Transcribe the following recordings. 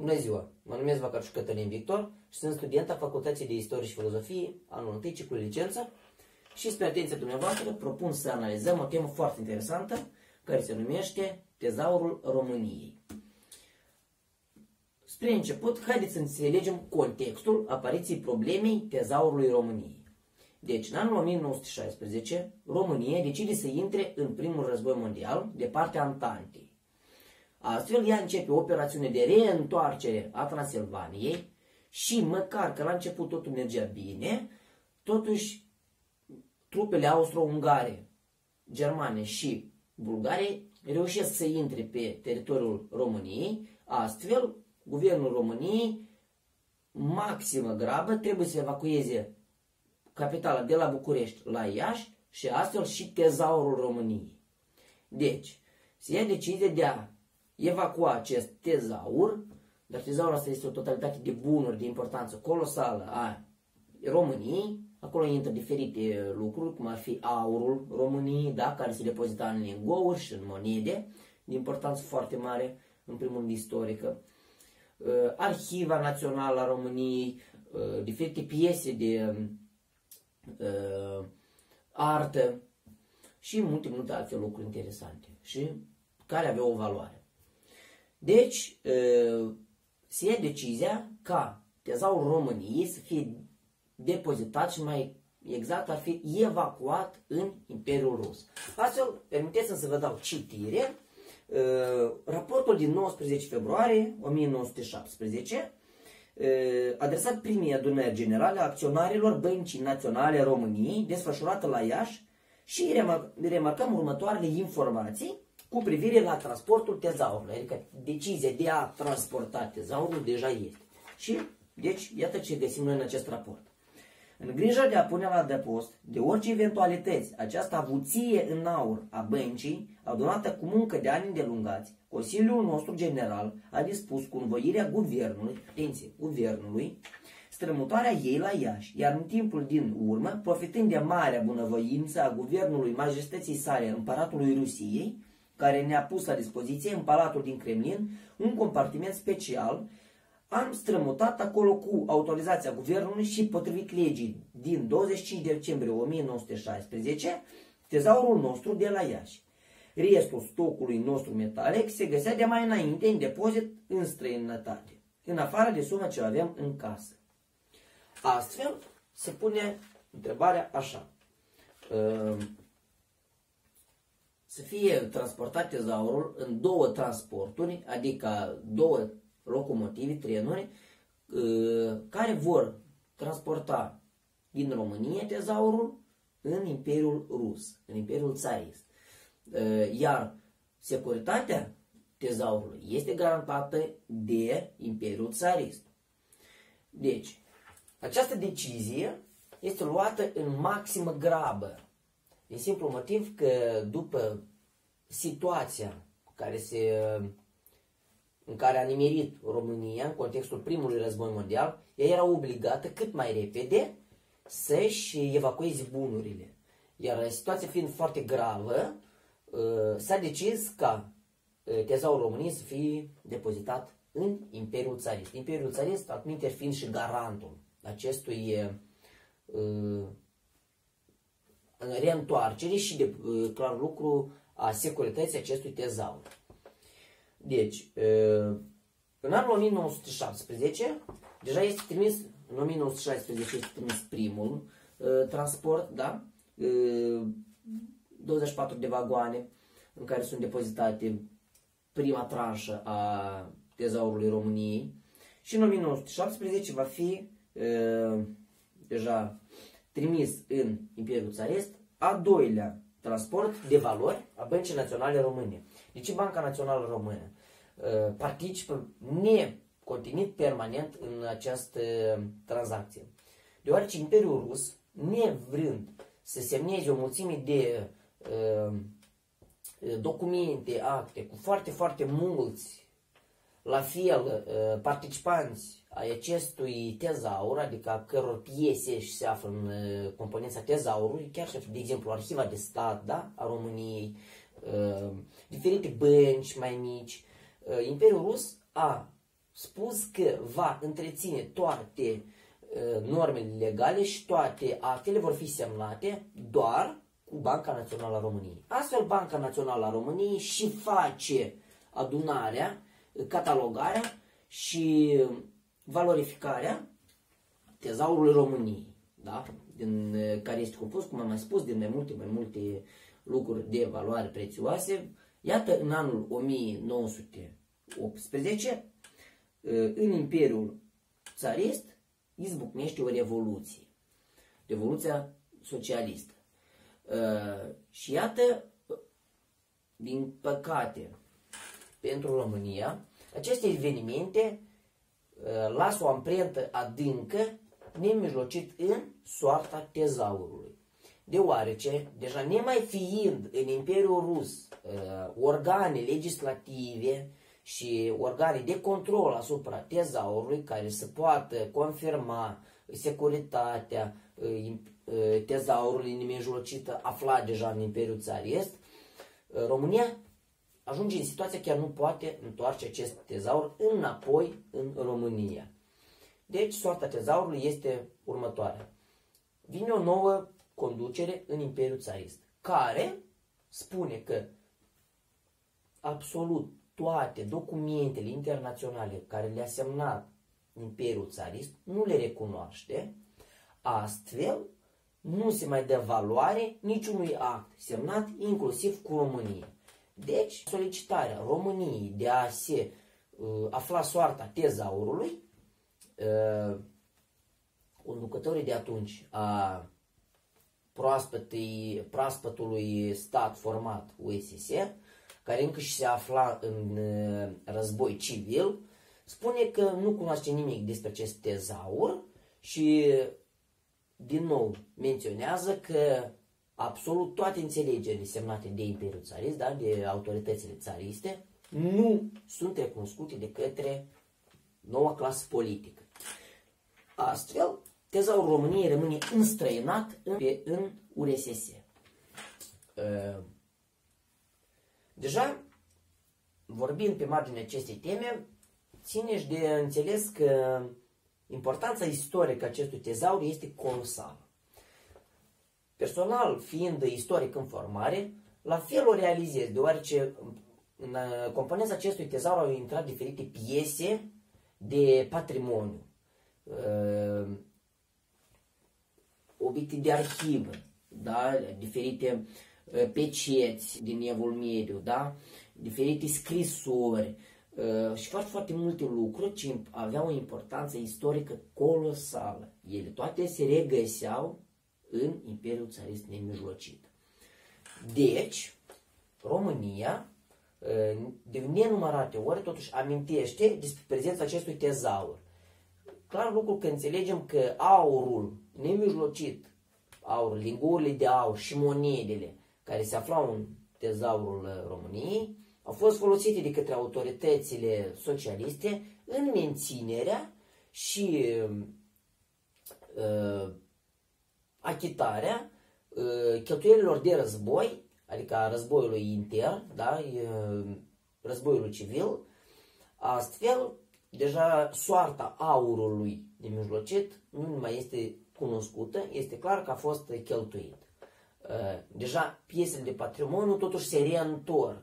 Bună ziua! Mă numesc Vacarciu Cătălin Victor și sunt student a Facultății de Istorie și Filozofie, anul 1 ciclu licență și spre atenția dumneavoastră propun să analizăm o temă foarte interesantă care se numește Tezaurul României. Spre început, haideți să înțelegem contextul apariției problemei tezaurului României. Deci, în anul 1916, România decide să intre în primul război mondial de partea Antantei. Astfel, ea începe o operațiune de reîntoarcere a Transilvaniei și măcar că la început totul mergea bine, totuși trupele austro-ungare, germane și bulgare reușesc să intre pe teritoriul României, astfel guvernul României maximă grabă trebuie să evacueze capitala de la București la Iași și astfel și tezaurul României. Deci, se ia decizie de a evacua acest tezaur, dar tezaurul asta este o totalitate de bunuri de importanță colosală a României, acolo intră diferite lucruri, cum ar fi aurul României, da, care se depozita în lingouri și în monede, de importanță foarte mare, în primul rând istorică. Uh, Arhiva Națională a României, uh, diferite piese de uh, artă și multe, multe alte lucruri interesante și care aveau o valoare. Deci, se ia decizia ca tezaurul României să fie depozitat și mai exact ar fi evacuat în Imperiul Rus. Astfel, permiteți-mi să vă dau citire. Raportul din 19 februarie 1917 adresat primii adunări generale a acționarilor Băncii Naționale României, desfășurată la Iași, și remarcăm următoarele informații cu privire la transportul tezaurului, adică decizia de a transporta tezaurul deja este. Și, deci, iată ce găsim noi în acest raport. În grija de a pune la depost de orice eventualități această avuție în aur a băncii, adunată cu muncă de ani îndelungați, Consiliul nostru general a dispus cu învoirea guvernului, atenție, guvernului, strămutarea ei la Iași, iar în timpul din urmă, profitând de marea bunăvoință a guvernului majestății sale împăratului Rusiei, care ne-a pus la dispoziție în Palatul din Kremlin un compartiment special. Am strămutat acolo cu autorizația guvernului și potrivit legii din 25 decembrie 1916 tezaurul nostru de la Iași. Restul stocului nostru metalic se găsea de mai înainte în depozit în străinătate, în afară de sumă ce avem în casă. Astfel se pune întrebarea așa. Uh, să fie transportat tezaurul în două transporturi, adică două locomotive, trenuri, uh, care vor transporta din România tezaurul în Imperiul Rus, în Imperiul Țarist. Uh, iar securitatea tezaurului este garantată de Imperiul Țarist. Deci, această decizie este luată în maximă grabă Din simplu motiv că după situația care se, în care a nimerit România în contextul primului război mondial, ea era obligată cât mai repede să-și evacueze bunurile. Iar situația fiind foarte gravă, ă, s-a decis ca ă, tezaurul României să fie depozitat în Imperiul Țarist. Imperiul Țarist, admite fiind și garantul acestui uh, reîntoarcere și de uh, clar lucru a securității acestui tezaur. Deci, uh, în anul 1917, deja este trimis, în 1916 este trimis primul uh, transport, da? 24 de vagoane în care sunt depozitate prima tranșă a tezaurului României și în 1917 va fi deja trimis în Imperiul Țarist, a doilea transport de valori a Băncii Naționale Române. Deci Banca Națională Română uh, participă necontinit permanent în această tranzacție. Deoarece Imperiul Rus, nevrând să semneze o mulțime de uh, documente, acte, cu foarte, foarte mulți, la fel, uh, participanți ai acestui tezaur, adică a căror piese se află în uh, componența tezaurului, chiar și, de exemplu, Arhiva de Stat da, a României, uh, diferite bănci mai mici. Uh, Imperiul Rus a spus că va întreține toate uh, normele legale și toate actele vor fi semnate doar cu Banca Națională a României. Astfel, Banca Națională a României și face adunarea, catalogarea și valorificarea tezaurului României, da? din, care este compus, cum am mai spus, din mai multe, mai multe lucruri de valoare prețioase. Iată, în anul 1918, în Imperiul Țarist, izbucnește o revoluție. Revoluția socialistă. Și iată, din păcate, pentru România, aceste evenimente lasă o amprentă adâncă nemijlocit în soarta tezaurului. Deoarece, deja nemai fiind în Imperiul Rus uh, organe legislative și organe de control asupra tezaurului care să poată confirma securitatea uh, uh, tezaurului nemijlocită aflat deja în Imperiul Țarist, România ajunge în situația chiar nu poate întoarce acest tezaur înapoi în România. Deci, soarta tezaurului este următoarea. Vine o nouă conducere în Imperiul Țarist, care spune că absolut toate documentele internaționale care le-a semnat Imperiul Țarist nu le recunoaște, astfel nu se mai dă valoare niciunui act semnat inclusiv cu România. Deci, solicitarea României de a se uh, afla soarta tezaurului uh, conducătorii de atunci a proaspătului stat format USS, care încă și se afla în uh, război civil, spune că nu cunoaște nimic despre acest tezaur și din nou menționează că absolut toate înțelegerile semnate de Imperiul Țarist, da, de autoritățile țariste, nu sunt recunoscute de către noua clasă politică. Astfel, tezaurul României rămâne înstrăinat în, în URSS. Ă, deja, vorbind pe marginea acestei teme, țineți de înțeles că importanța istorică acestui tezaur este colosală. Personal, fiind istoric în formare, la fel o realizez, deoarece în componența acestui tezaur au intrat diferite piese de patrimoniu uh, obiecte de arhivă, da? diferite uh, peceți din evul mediu, da? diferite scrisori uh, și foarte, foarte multe lucruri ce aveau o importanță istorică colosală. Ele toate se regăseau în Imperiul Țarist nemijlocit. Deci, România, uh, de nenumărate ori, totuși amintește despre prezența acestui tezaur clar lucru că înțelegem că aurul nemijlocit, aurul, lingurile de aur și monedele care se aflau în tezaurul uh, României, au fost folosite de către autoritățile socialiste în menținerea și uh, achitarea uh, cheltuielilor de război, adică a războiului intern, da, uh, războiului civil, astfel deja soarta aurului nemijlocit nu mai este cunoscută, este clar că a fost cheltuit. Uh, deja piesele de patrimoniu totuși se reîntorc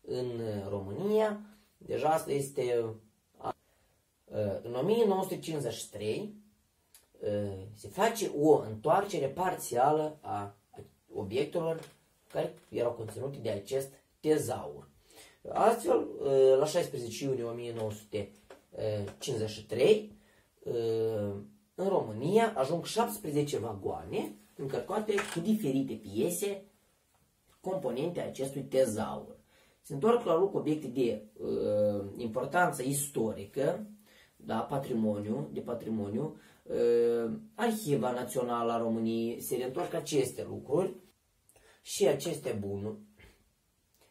în România, deja asta este uh, în 1953 uh, se face o întoarcere parțială a obiectelor care erau conținute de acest tezaur. Astfel, la 16 iunie 1953, 53, în România ajung 17 vagoane încărcate cu diferite piese, componente acestui tezaur. Se întorc la loc obiecte de uh, importanță istorică, da, patrimoniu, de patrimoniu, uh, Arhiva Națională a României, se reîntorc aceste lucruri și aceste bunuri,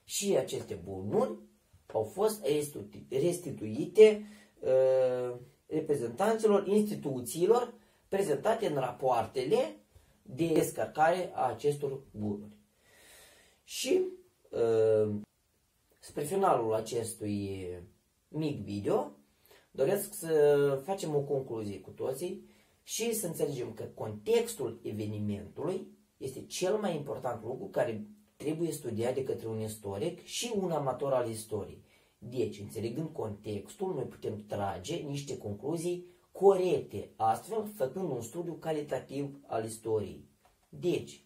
și aceste bunuri au fost restituite Uh, reprezentanților instituțiilor prezentate în rapoartele de descărcare a acestor bunuri. Și uh, spre finalul acestui mic video doresc să facem o concluzie cu toții și să înțelegem că contextul evenimentului este cel mai important lucru care trebuie studiat de către un istoric și un amator al istoriei. Deci, înțelegând contextul, noi putem trage niște concluzii corecte, astfel făcând un studiu calitativ al istoriei. Deci,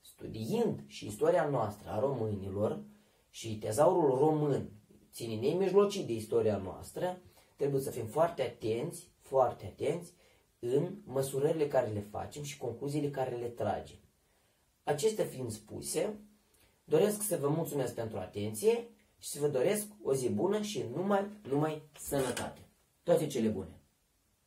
studiind și istoria noastră a românilor și tezaurul român, ține nemijlocit de istoria noastră, trebuie să fim foarte atenți, foarte atenți în măsurările care le facem și concluziile care le tragem. Acestea fiind spuse, doresc să vă mulțumesc pentru atenție și să vă doresc o zi bună și numai, numai sănătate. Toate cele bune!